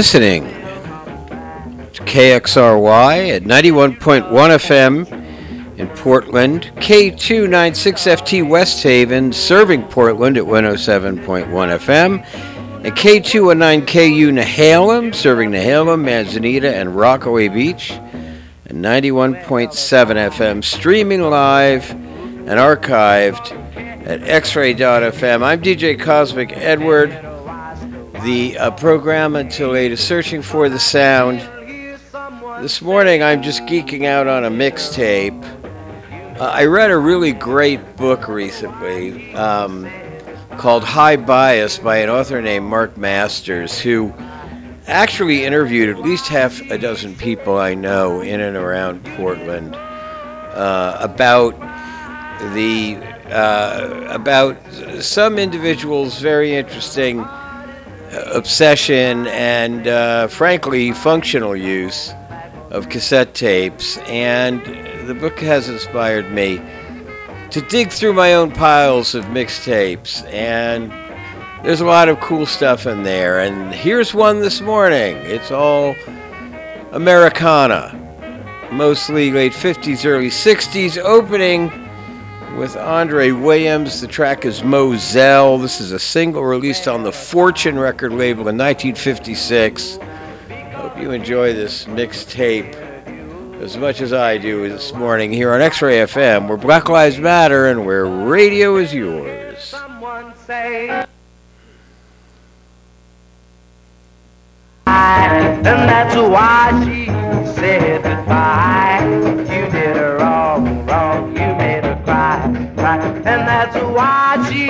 listening to KXRY at 91.1 FM in Portland, K296FT West Haven, serving Portland at 107.1 FM, and K219KU Nehalem, serving Nehalem, Manzanita, and Rockaway Beach, and 91.7 FM, streaming live and archived at xray.fm. I'm DJ Cosmic Edward. The uh, program until 8 is searching for the sound. This morning I'm just geeking out on a mixtape. Uh, I read a really great book recently um, called High Bias by an author named Marc Masters, who actually interviewed at least half a dozen people I know in and around Portland uh, about the uh, about some individuals' very interesting obsession and, uh, frankly, functional use of cassette tapes. And the book has inspired me to dig through my own piles of mixtapes. And there's a lot of cool stuff in there. And here's one this morning. It's all Americana, mostly late 50s, early 60s, opening with Andre Williams. The track is Mozelle. This is a single released on the Fortune record label in 1956. Hope you enjoy this mixtape as much as I do this morning here on X Ray FM, where Black Lives Matter and where radio is yours. Someone say. And that's why she said goodbye. And that's why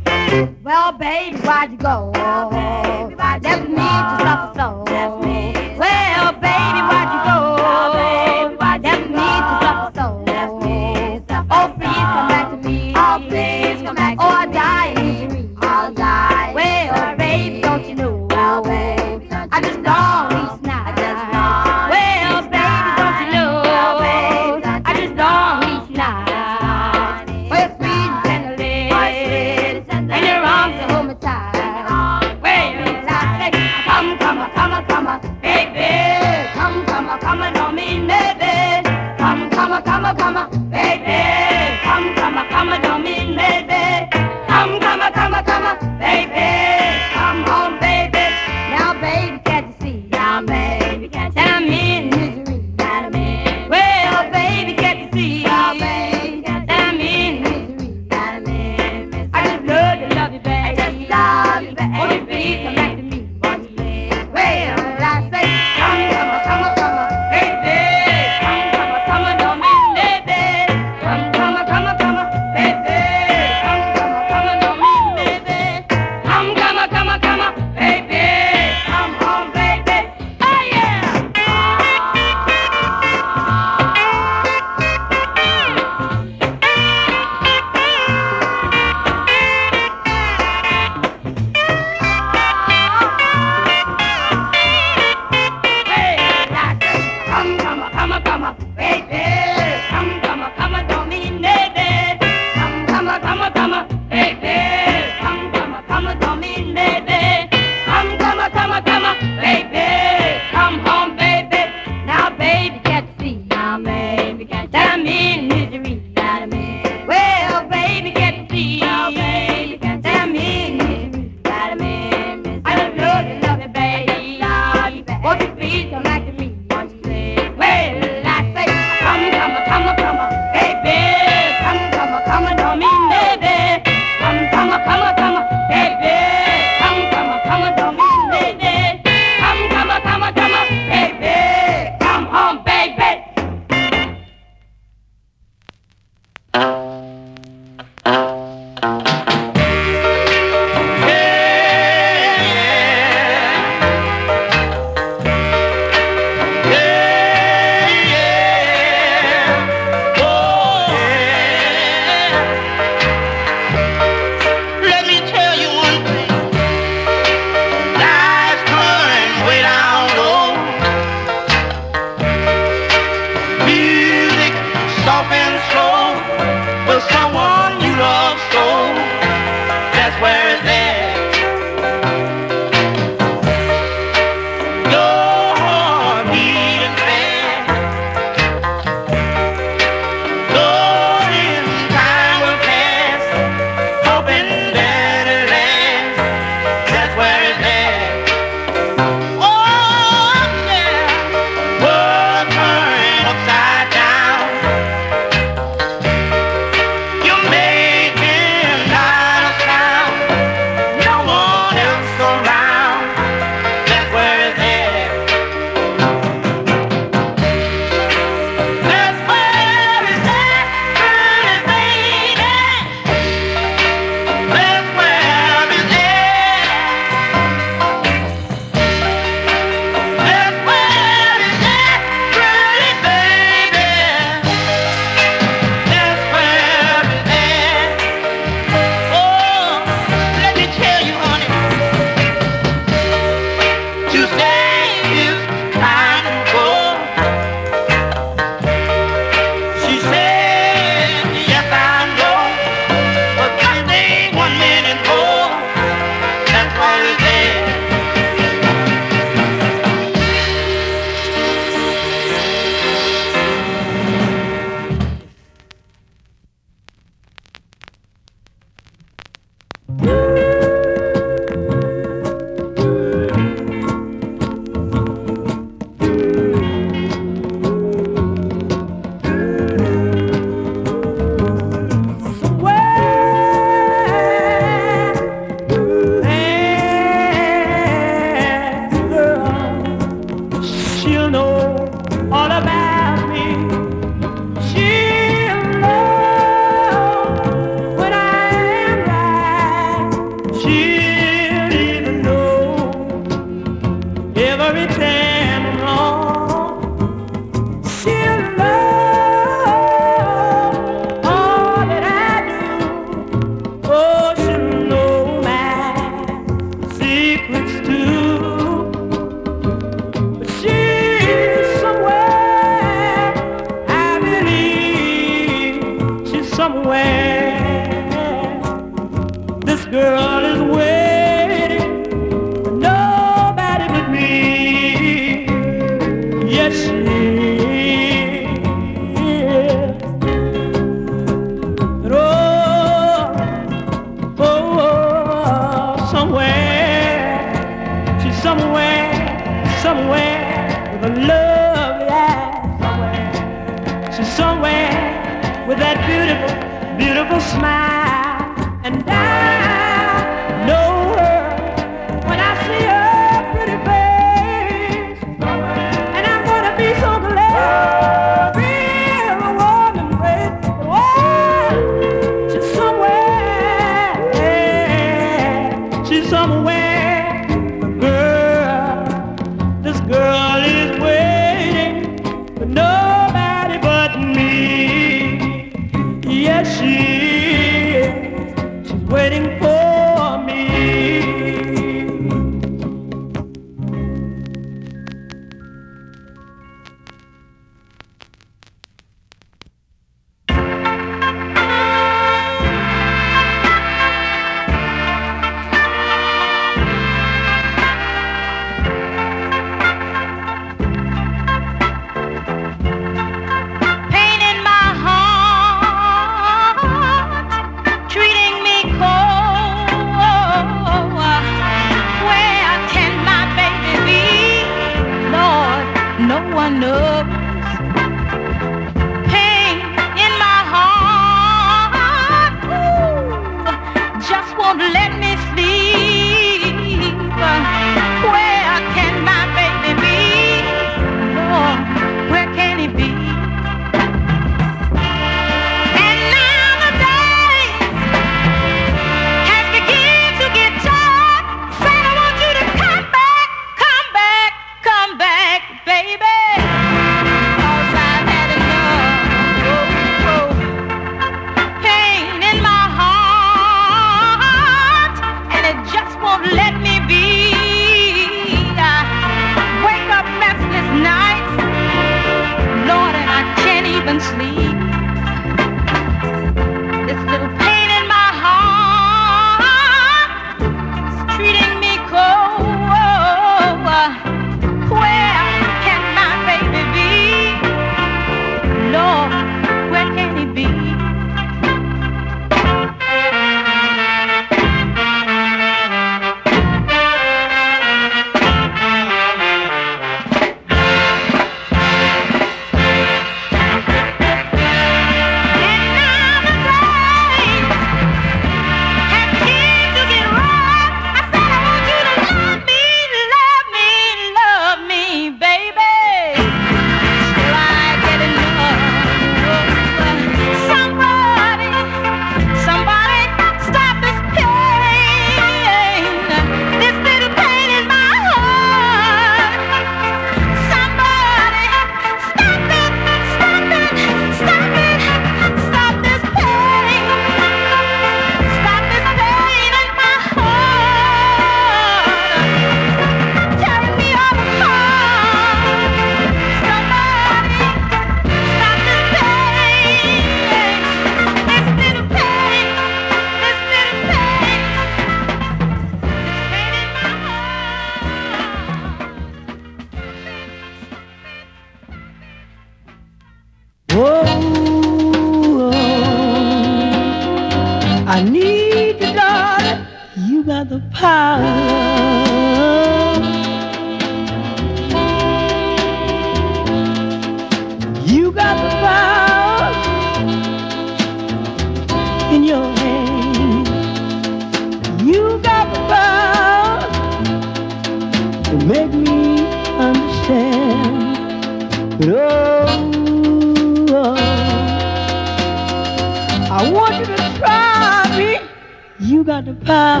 you got the power.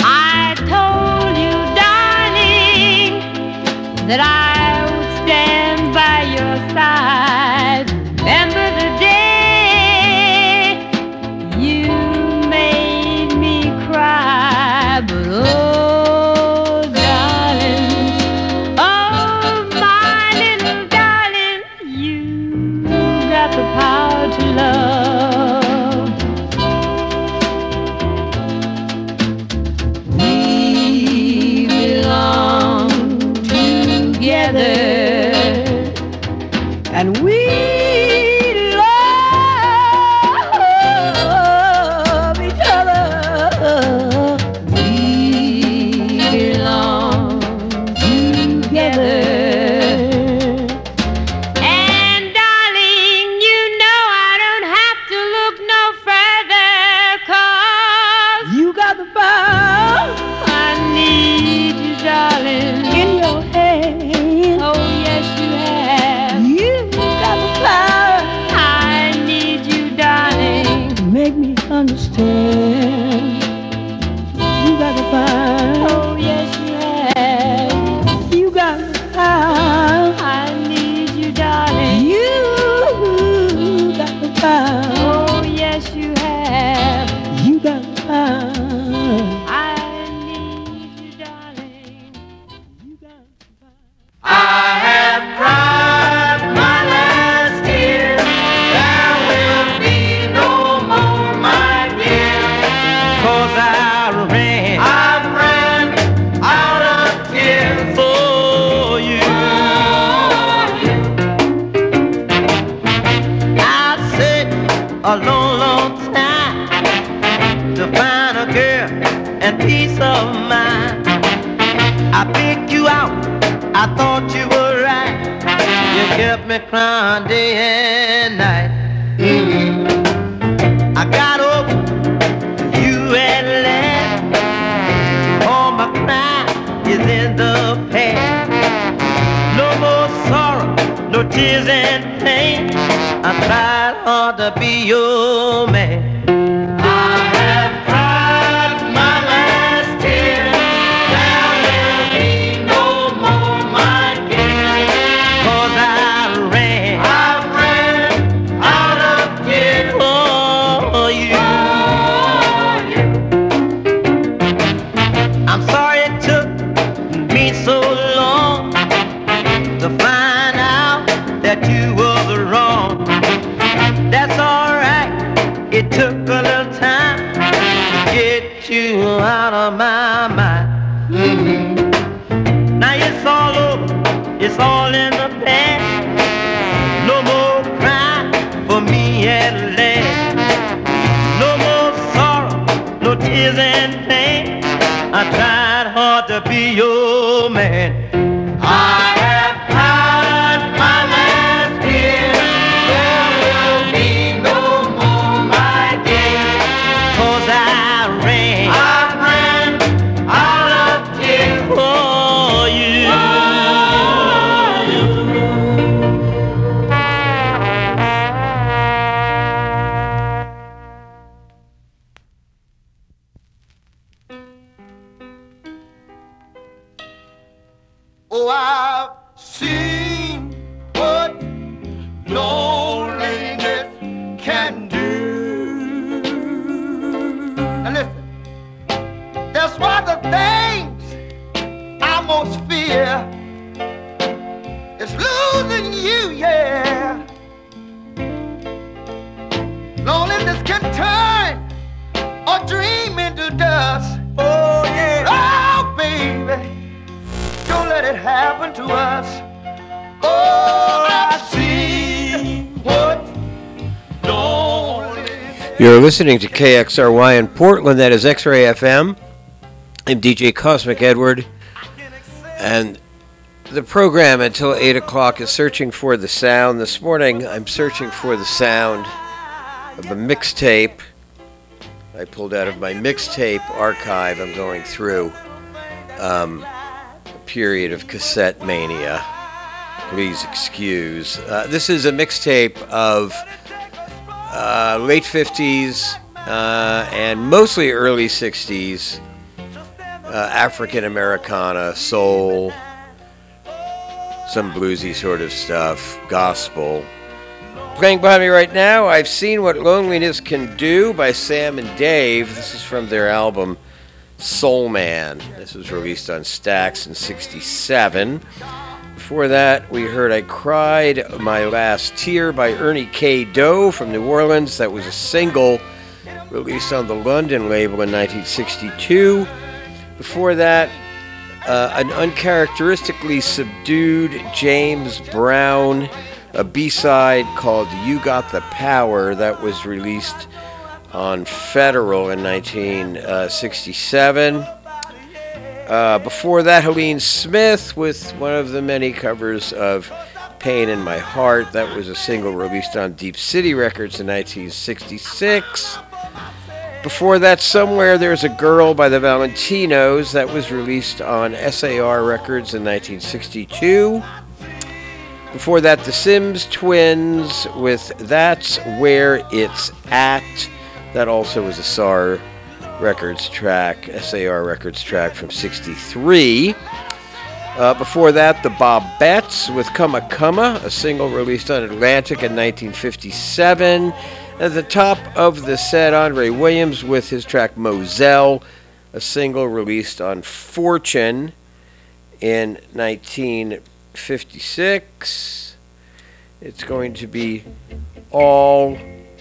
I told you, darling, that I love. listening to KXRY in Portland. That is X Ray FM. I'm DJ Cosmic Edward. And the program until 8 o'clock is searching for the sound. This morning, I'm searching for the sound of a mixtape I pulled out of my mixtape archive. I'm going through um, a period of cassette mania. Please excuse. Uh, this is a mixtape of uh, late 50s uh, and mostly early 60s uh, African Americana, soul, some bluesy sort of stuff, gospel. Playing by me right now, I've Seen What Loneliness Can Do by Sam and Dave. This is from their album Soul Man. This was released on Stax in 67. Before that, we heard I Cried My Last Tear by Ernie K. Doe from New Orleans. That was a single released on the London label in 1962. Before that, uh, an uncharacteristically subdued James Brown, a B side called You Got the Power, that was released on Federal in 1967. Uh, before that, Helene Smith with one of the many covers of Pain in My Heart. That was a single released on Deep City Records in 1966. Before that, Somewhere There's a Girl by the Valentinos. That was released on SAR Records in 1962. Before that, The Simms Twins with That's Where It's At. That also was a SAR Records track, SAR Records track from 63. Uh, before that, the Bobbettes with Come-A Come-A, a single released on Atlantic in 1957. At the top of the set, Andre Williams with his track Mozelle, a single released on Fortune in 1956. It's going to be all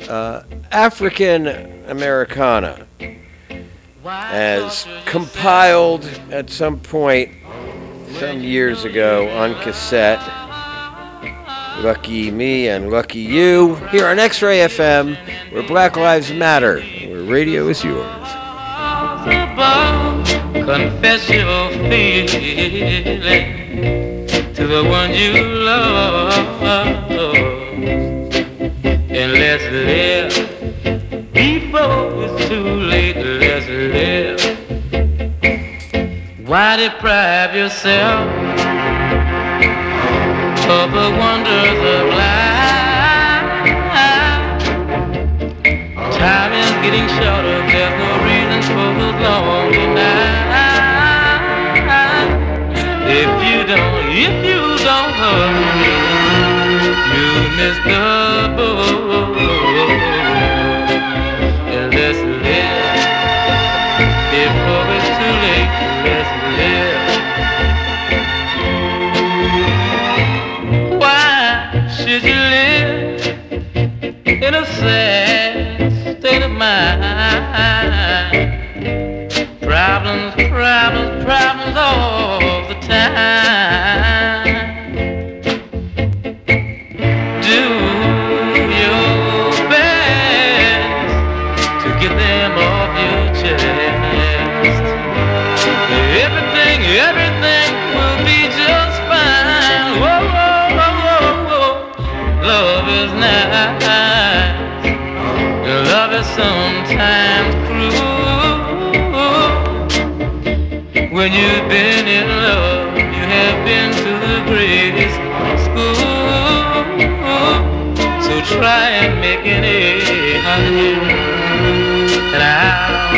uh, African Americana, as compiled at some point some years ago on cassette. Lucky me and lucky you here on X Ray FM, where Black Lives Matter, where radio is yours. Confess your feeling to the one you love, Why deprive yourself? of the wonders of life. Time is getting shorter, there's no reason for those lonely nights. If you don't, if you don't hurry, you miss the boat.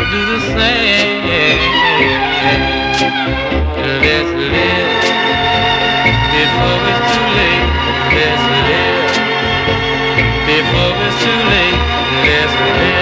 Do the same. Let's live before it's too late. Let's live before it's too late. Let's live.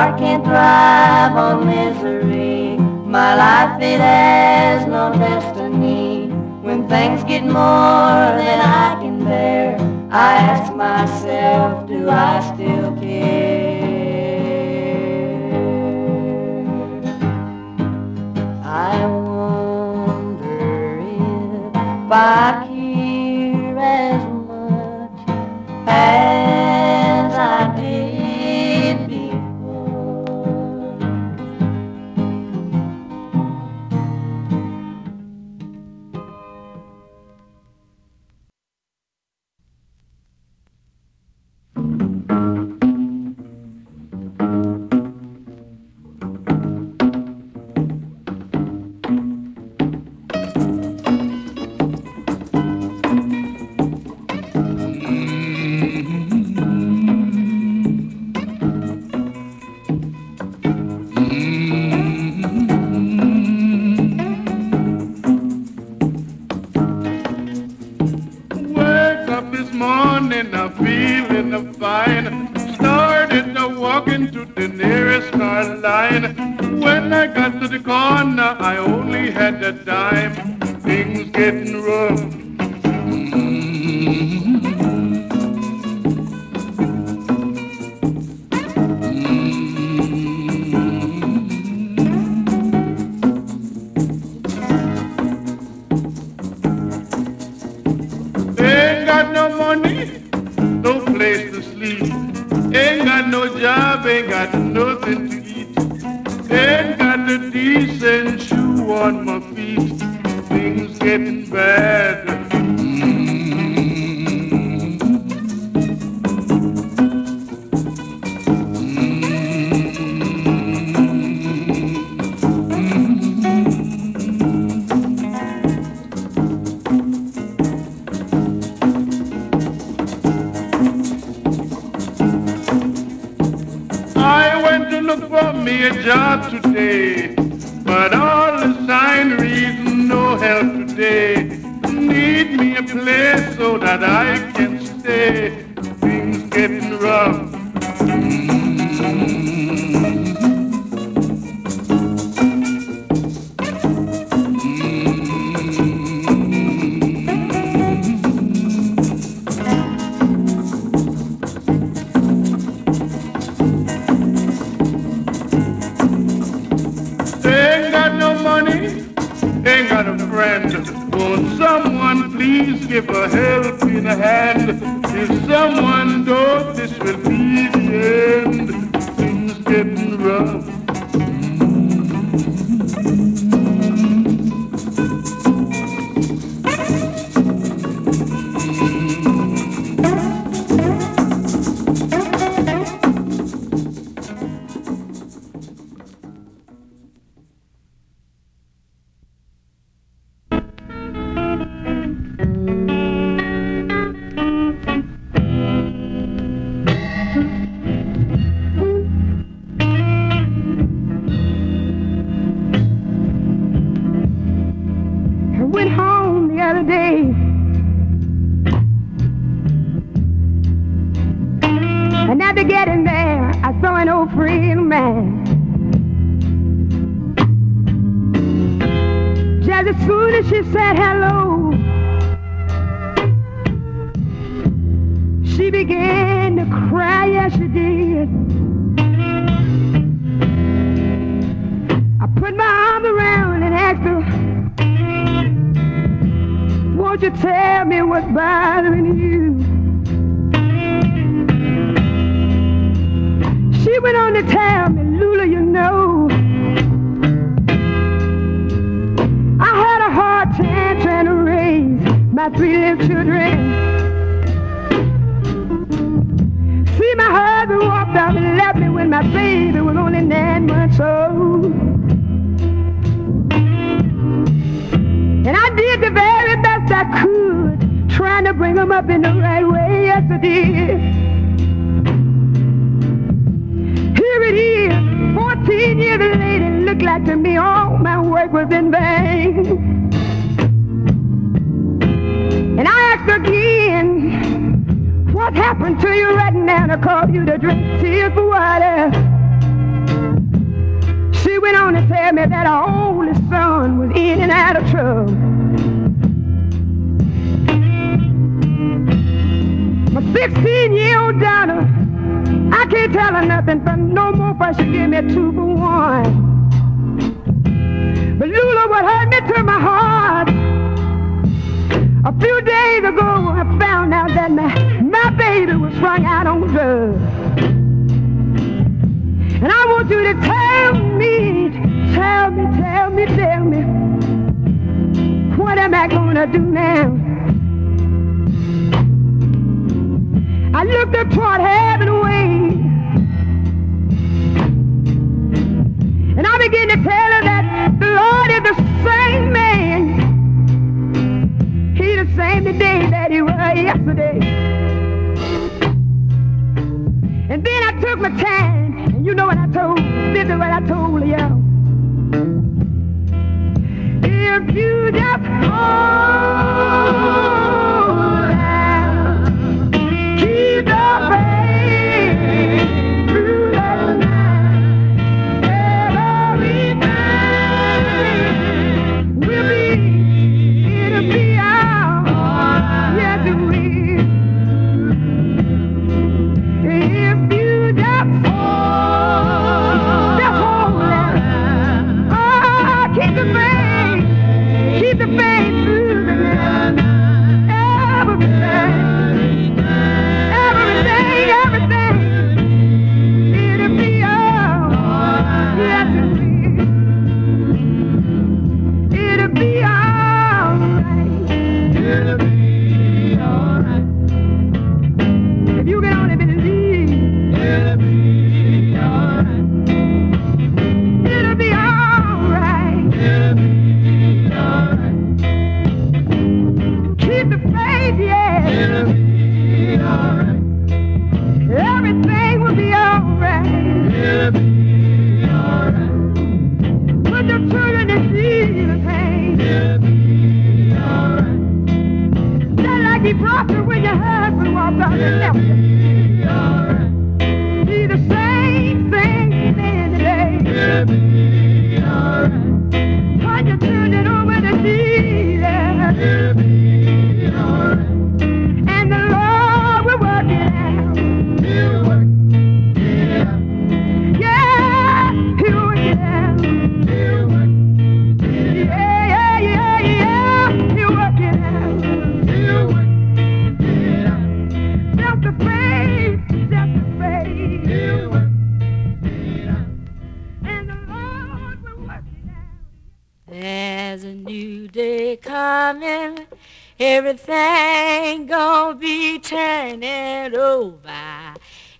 heart can't thrive on misery. My life, it has no destiny. When things get more than I can bear, I ask myself, do I still care? I wonder if I Saturday. And after getting there, I saw an old friend man. Just as soon as she said hello, she began to cry, yes she did. I put my arm around and asked her, won't you tell me what's bothering you? She went on to tell me, Lula, you know. I had a hard time trying to raise my three little children. See, my husband walked out and left me when my baby was only nine months old. And I did the best best I could, trying to bring them up in the right way. Yes, I did. Here it is, 14 years later, looked like to me all my work was in vain. And I asked again, what happened to you right now to you to drink tears for water? She went on to tell me that her only son was in and out of trouble. My 16-year-old daughter, I can't tell her nothing, but no more for she give me two for one. But Lula, what hurt me to my heart, a few days ago I found out that my, my baby was strung out on drugs. And I want you to tell me, tell me, tell me, tell me, what am I gonna do now? I looked up toward heaven way, and I began to tell her that the Lord is the same man. He the same today that he was yesterday. And then I took my time, and you know what I told, this is what I told you. If you just left you.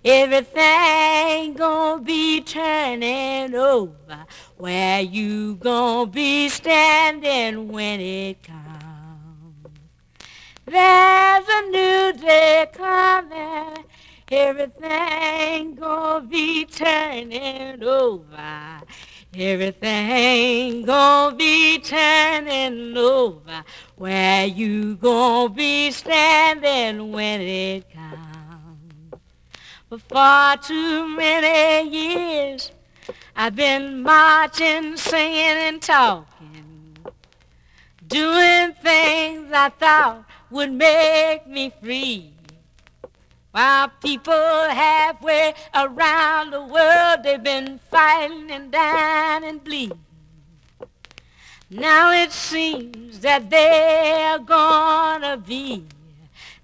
Everything gonna be turning over. Where you gonna be standing when it comes? There's a new day coming. Everything gonna be turning over. Everything gonna be turning over. Where you gonna be standing when it comes? For far too many years I've been marching, singing, and talking, doing things I thought would make me free. While people halfway around the world, they've been fighting and dying and bleeding. Now it seems that they're gonna be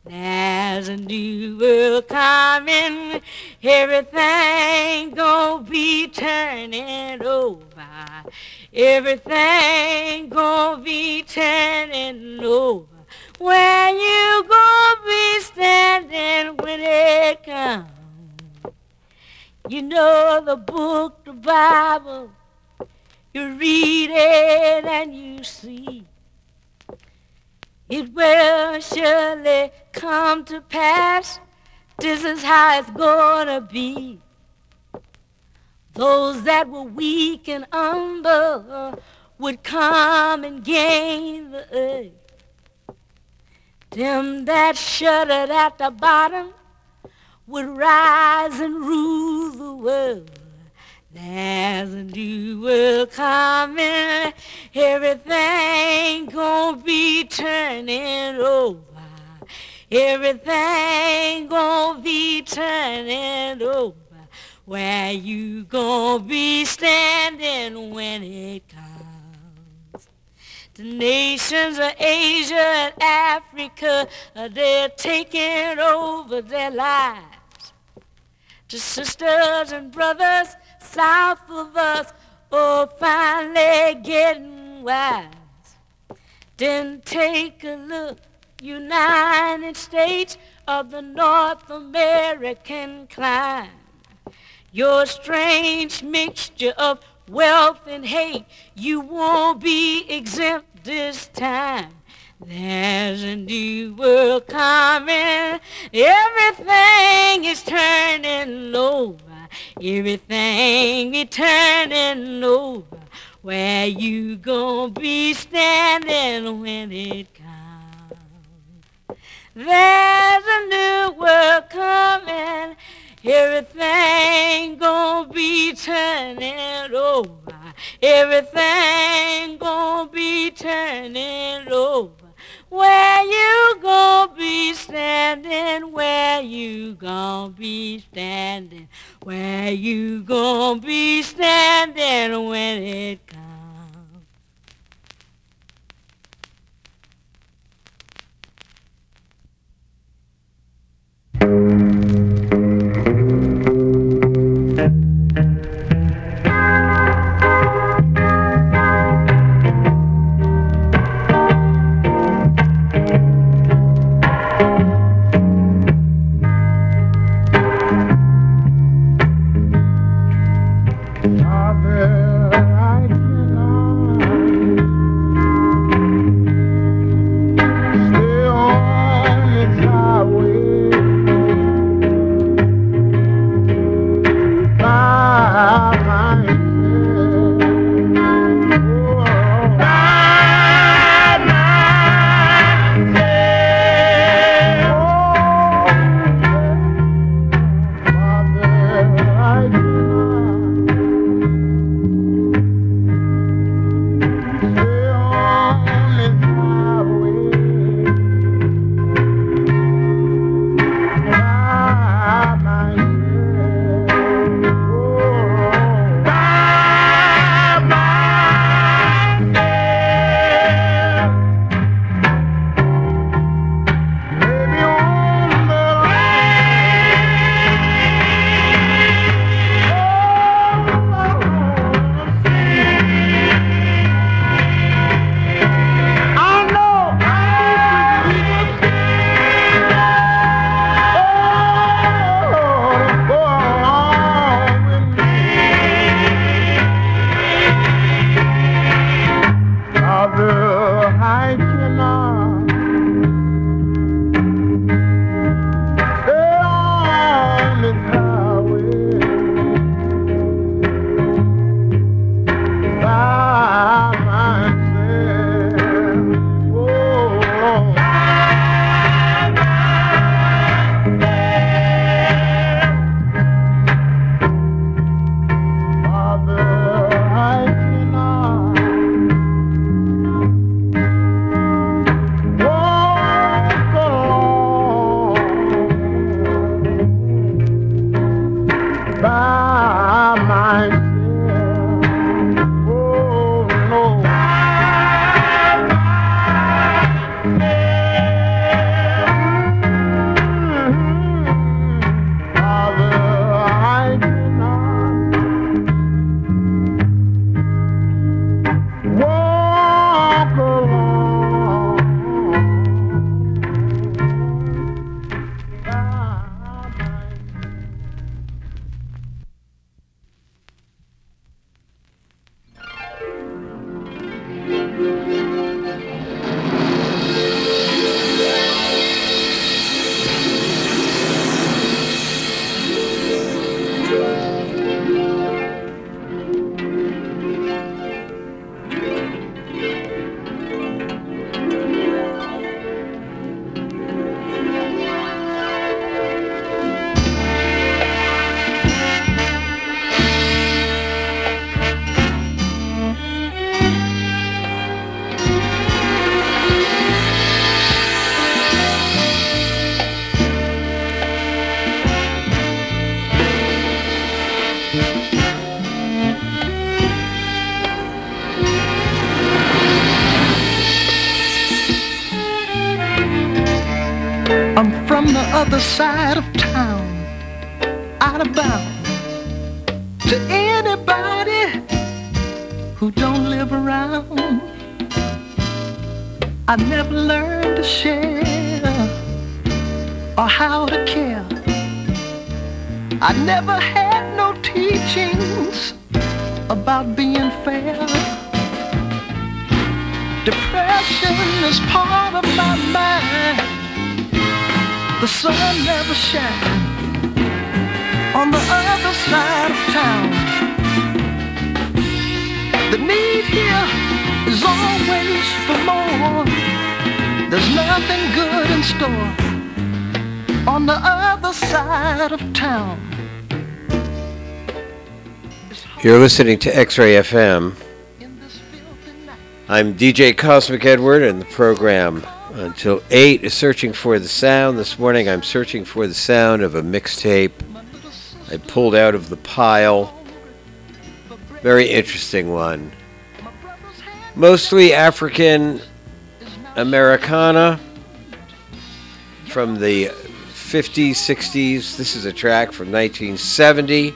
There's a new world coming. Everything gonna be turning over. Everything gonna be turning over. Where you gonna be standing when it comes? You know the book, the Bible. You read it and you see. It will surely come to pass. This is how it's gonna be. Those that were weak and humble would come and gain the earth. Them that shuddered at the bottom would rise and rule the world. There's a new world coming. Everything gonna be turning over. Everything gonna be turning over. Where you gonna be standing when it comes? The nations of Asia and Africa, uh, they're taking over their lives. The sisters and brothers south of us, oh, finally getting wise. Then take a look, United States of the North American climb. Your strange mixture of wealth and hate, you won't be exempt this time. There's a new world coming, everything is turning over. Everything be turning over. Where you gonna be standing when it comes? There's a new world coming. Everything gonna be turning over. Everything gonna be turning over. Where you gonna be standing? Where you gonna be standing? Where you gonna be standing when it Part of my mind. The sun never shines on the other side of town. The need here is always for more. There's nothing good in store on the other side of town. You're listening to X Ray FM. I'm DJ Cosmic Edward, and the program until 8 is searching for the sound. This morning I'm searching for the sound of a mixtape I pulled out of the pile. Very interesting one. Mostly African Americana from the 50s, 60s. This is a track from 1970.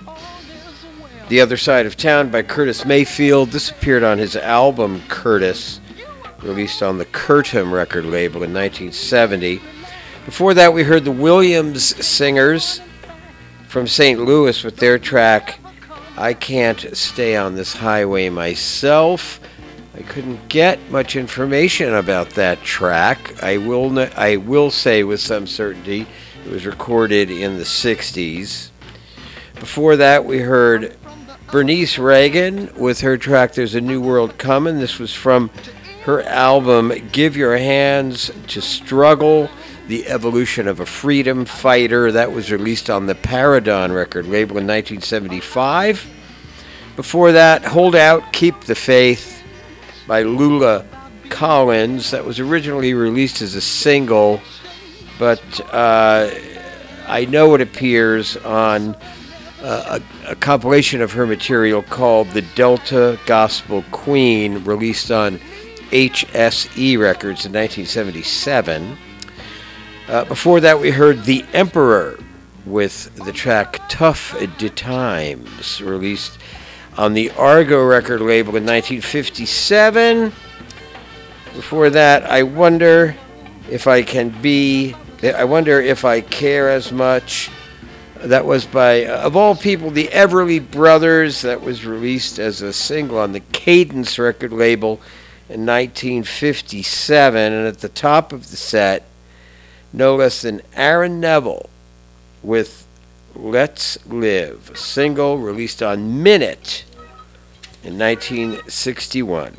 The Other Side of Town by Curtis Mayfield. This appeared on his album Curtis, released on the Curtom record label in 1970. Before that, we heard the Williams Singers from St. Louis with their track I Can't Stay on This Highway Myself. I couldn't get much information about that track. I will n- I will say with some certainty it was recorded in the 60s. Before that, we heard Bernice Reagan with her track There's a New World Coming. This was from her album Give Your Hands to Struggle The Evolution of a Freedom Fighter. That was released on the Paredon record label in 1975. Before that, Hold Out, Keep the Faith by Lula Collins. That was originally released as a single, but uh, I know it appears on a, a compilation of her material called The Delta Gospel Queen, released on HSE Records in 1977. Uh, before that, we heard The Emperor with the track Tough de Times, released on the Argo record label in 1957. Before that, I wonder if I can be, I wonder if I care as much. That was by, of all people, the Everly Brothers. That was released as a single on the Cadence record label in 1957. And at the top of the set, no less than Aaron Neville with Let's Live, a single released on Minit in 1961.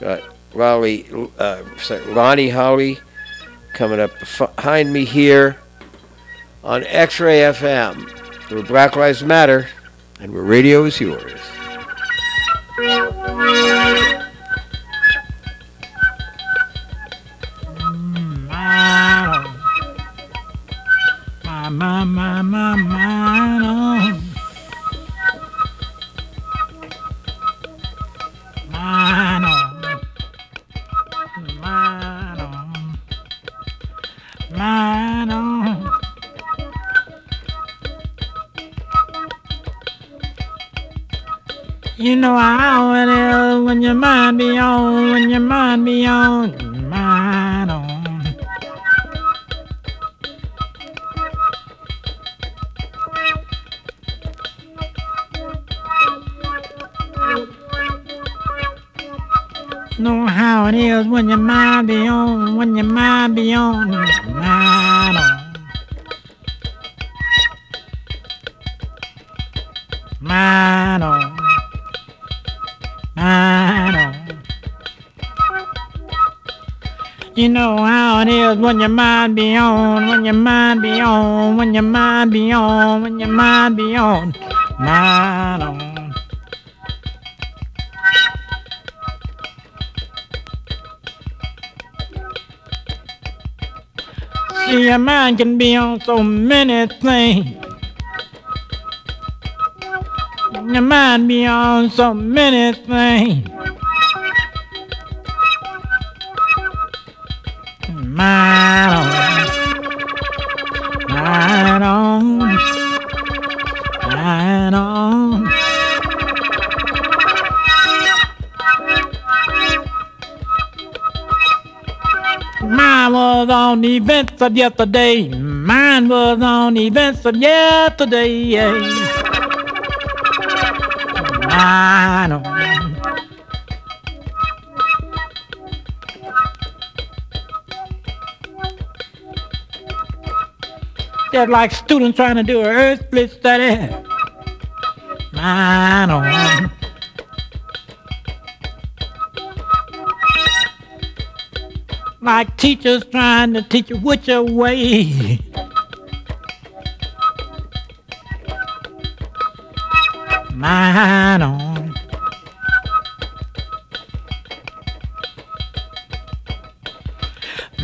Got Lolly, uh, sorry, Lonnie Holley coming up behind me here on X Ray FM, where Black Lives Matter and where radio is yours. You know how it is when your mind be on, when your mind be on, when your mind be on, when your mind be on, mind on. See, your mind can be on so many things. Your mind be on so many things. Mine on. Mine on. Mine on. Mine was on the events of yesterday. Mine was on the events of yesterday. Mine on. Just like students trying to do a earth split study. Mine on. Oh like teachers trying to teach you which way. Mine on. Oh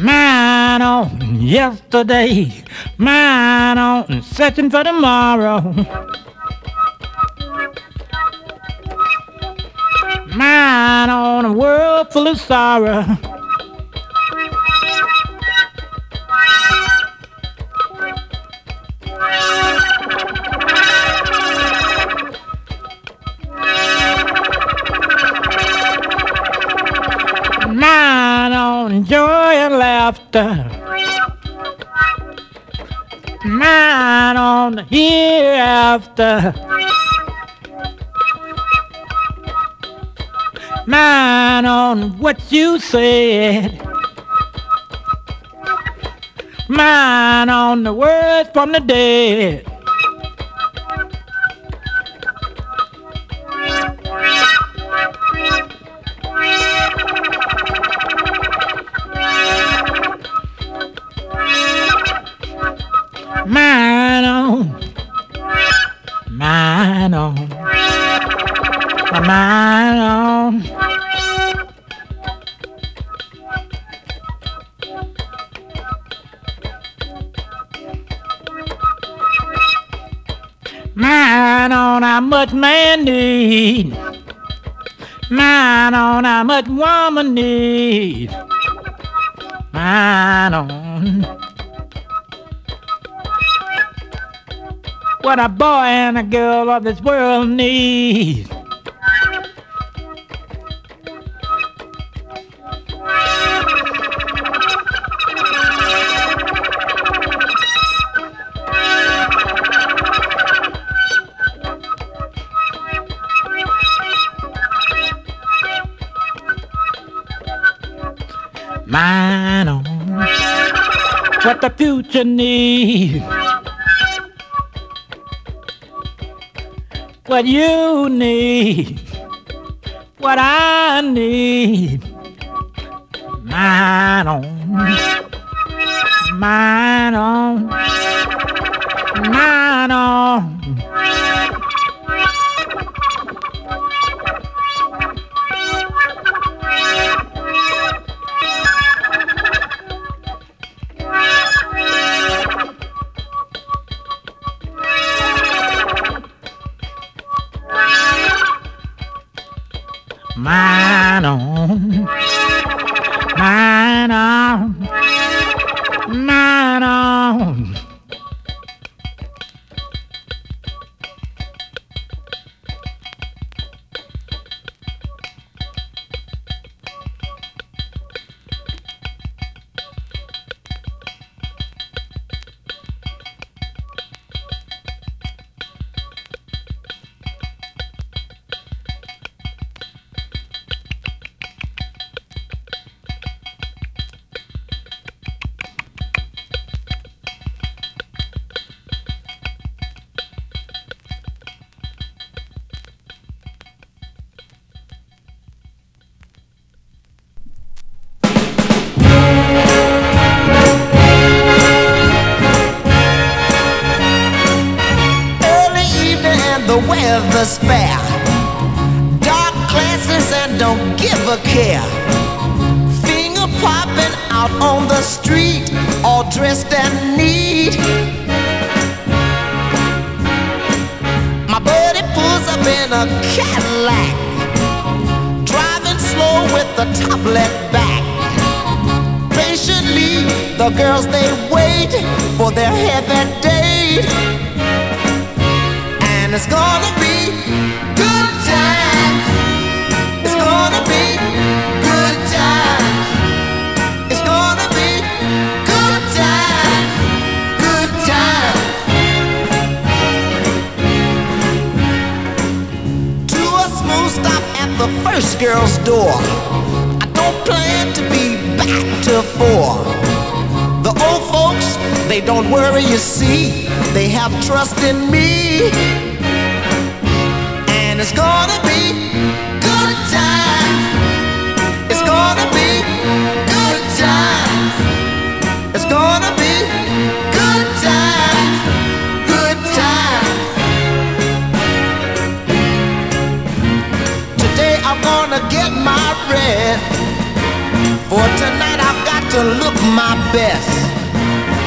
Mine on oh yesterday. Mine on searching for tomorrow. Mine on a world full of sorrow. Mine on joy and laughter. Hereafter. Mine on what you said. Mine on the words from the dead. How much woman need. Mine on. What a boy and a girl of this world need. What future needs. What you need, what I need. Mine on, mine on, mine Mine on, mine on, mine on. before. The old folks, they don't worry, you see, they have trust in me. And it's gonna be good times. It's gonna be good times. It's gonna be good times. Good times. Today I'm gonna get my bread for tonight to look my best.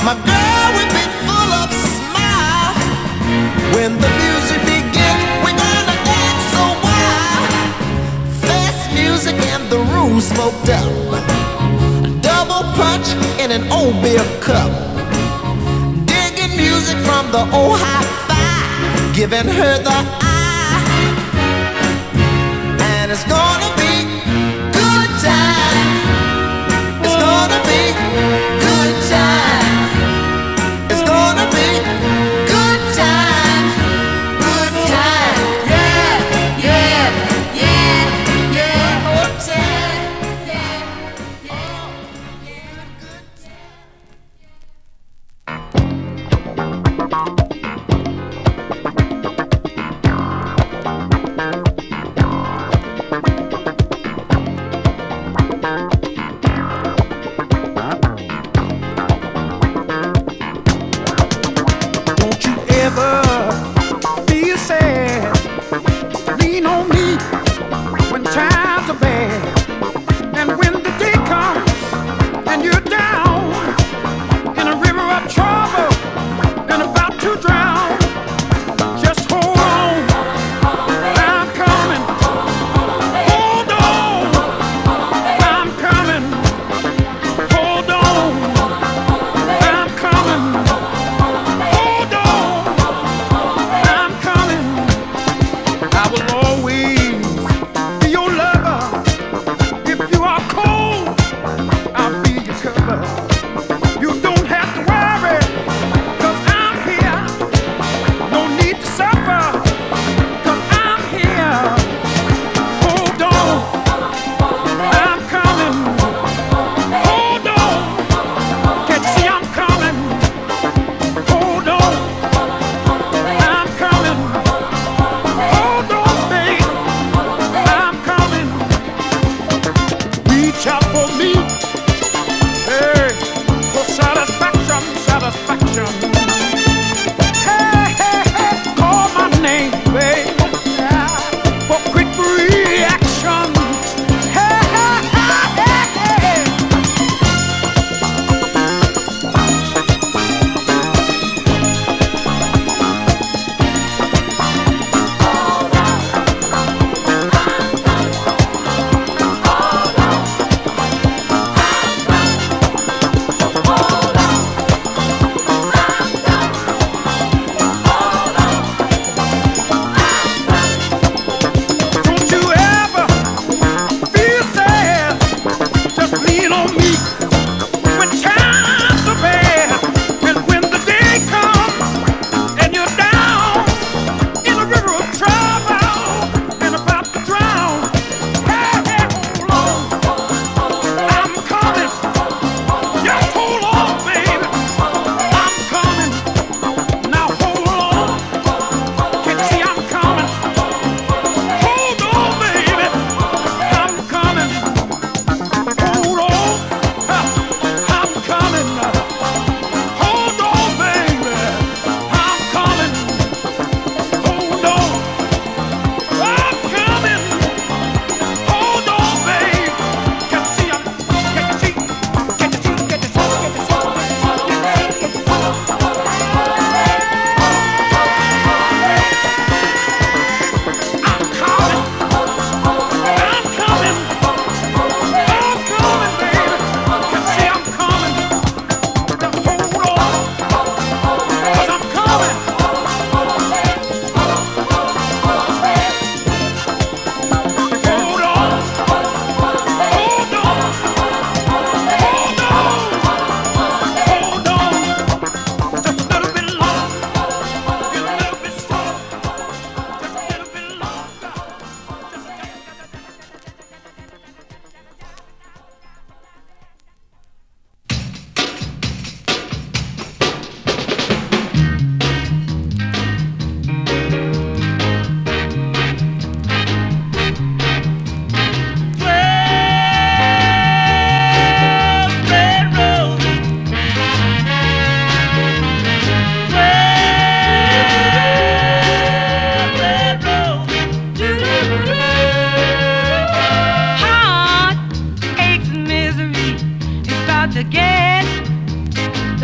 My girl would be full of smile when the music begins. We're gonna dance so wild. Fast music and the room smoked up. Double punch in an old beer cup. Digging music from the old high five, giving her the eye, and it's gonna. time.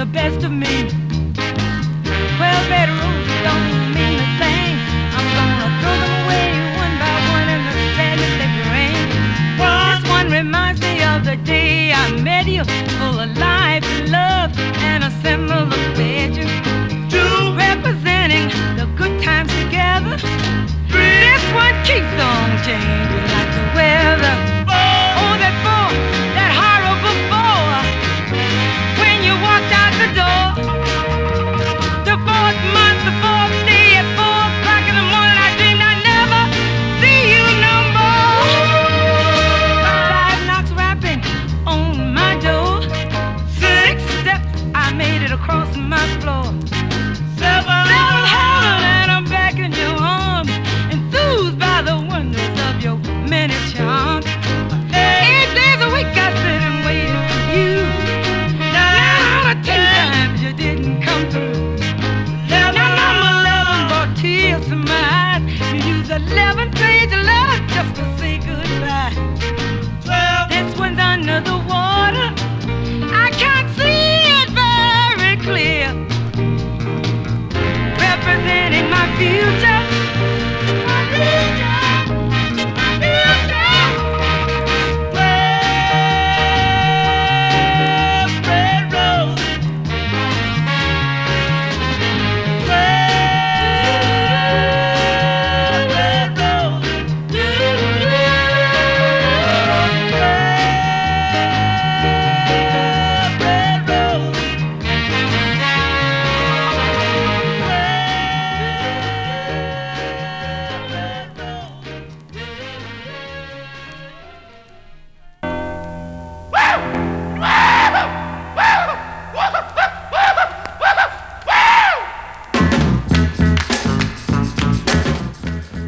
The best of me. Twelve bedrooms don't mean a thing. I'm gonna throw them away one by one in the sadness they bring. This one reminds me of the day I met you, full of life and love and a similar pledge. Two representing the good times together. This one keeps on changing like the weather.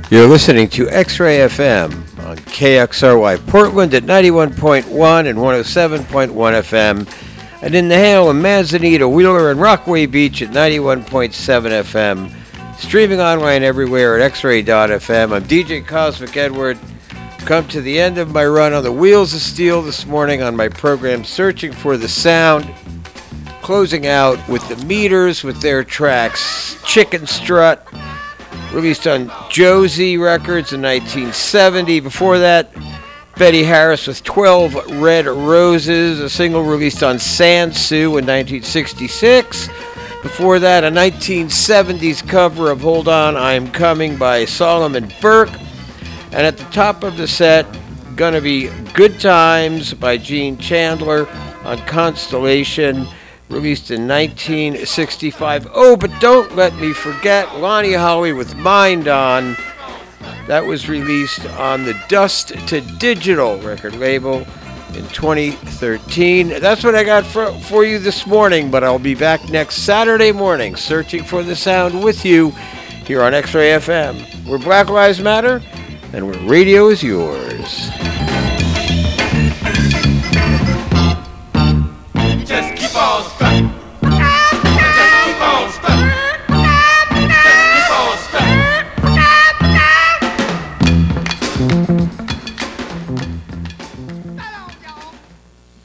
You're listening to X-Ray FM on KXRY Portland at 91.1 and 107.1 FM, and in Nehalem and Manzanita, Wheeler, and Rockaway Beach at 91.7 FM. Streaming online everywhere at xray.fm. I'm DJ Cosmic Edward. Come to the end of my run on the Wheels of Steel this morning on my program Searching for the Sound. Closing out with the Meters with their tracks Chicken Strut, released on Josie Records in 1970. Before that, Betty Harris with 12 Red Roses, a single released on Sansu in 1966. Before that, a 1970s cover of Hold On, I'm Coming by Solomon Burke. And at the top of the set, gonna be Good Times by Gene Chandler on Constellation, released in 1965. Oh, but don't let me forget Lonnie Holley with Mind On. That was released on the Dust to Digital record label in 2013. That's what I got for, for you this morning, but I'll be back next Saturday morning searching for the sound with you here on X Ray FM, where Black Lives Matter and where radio is yours.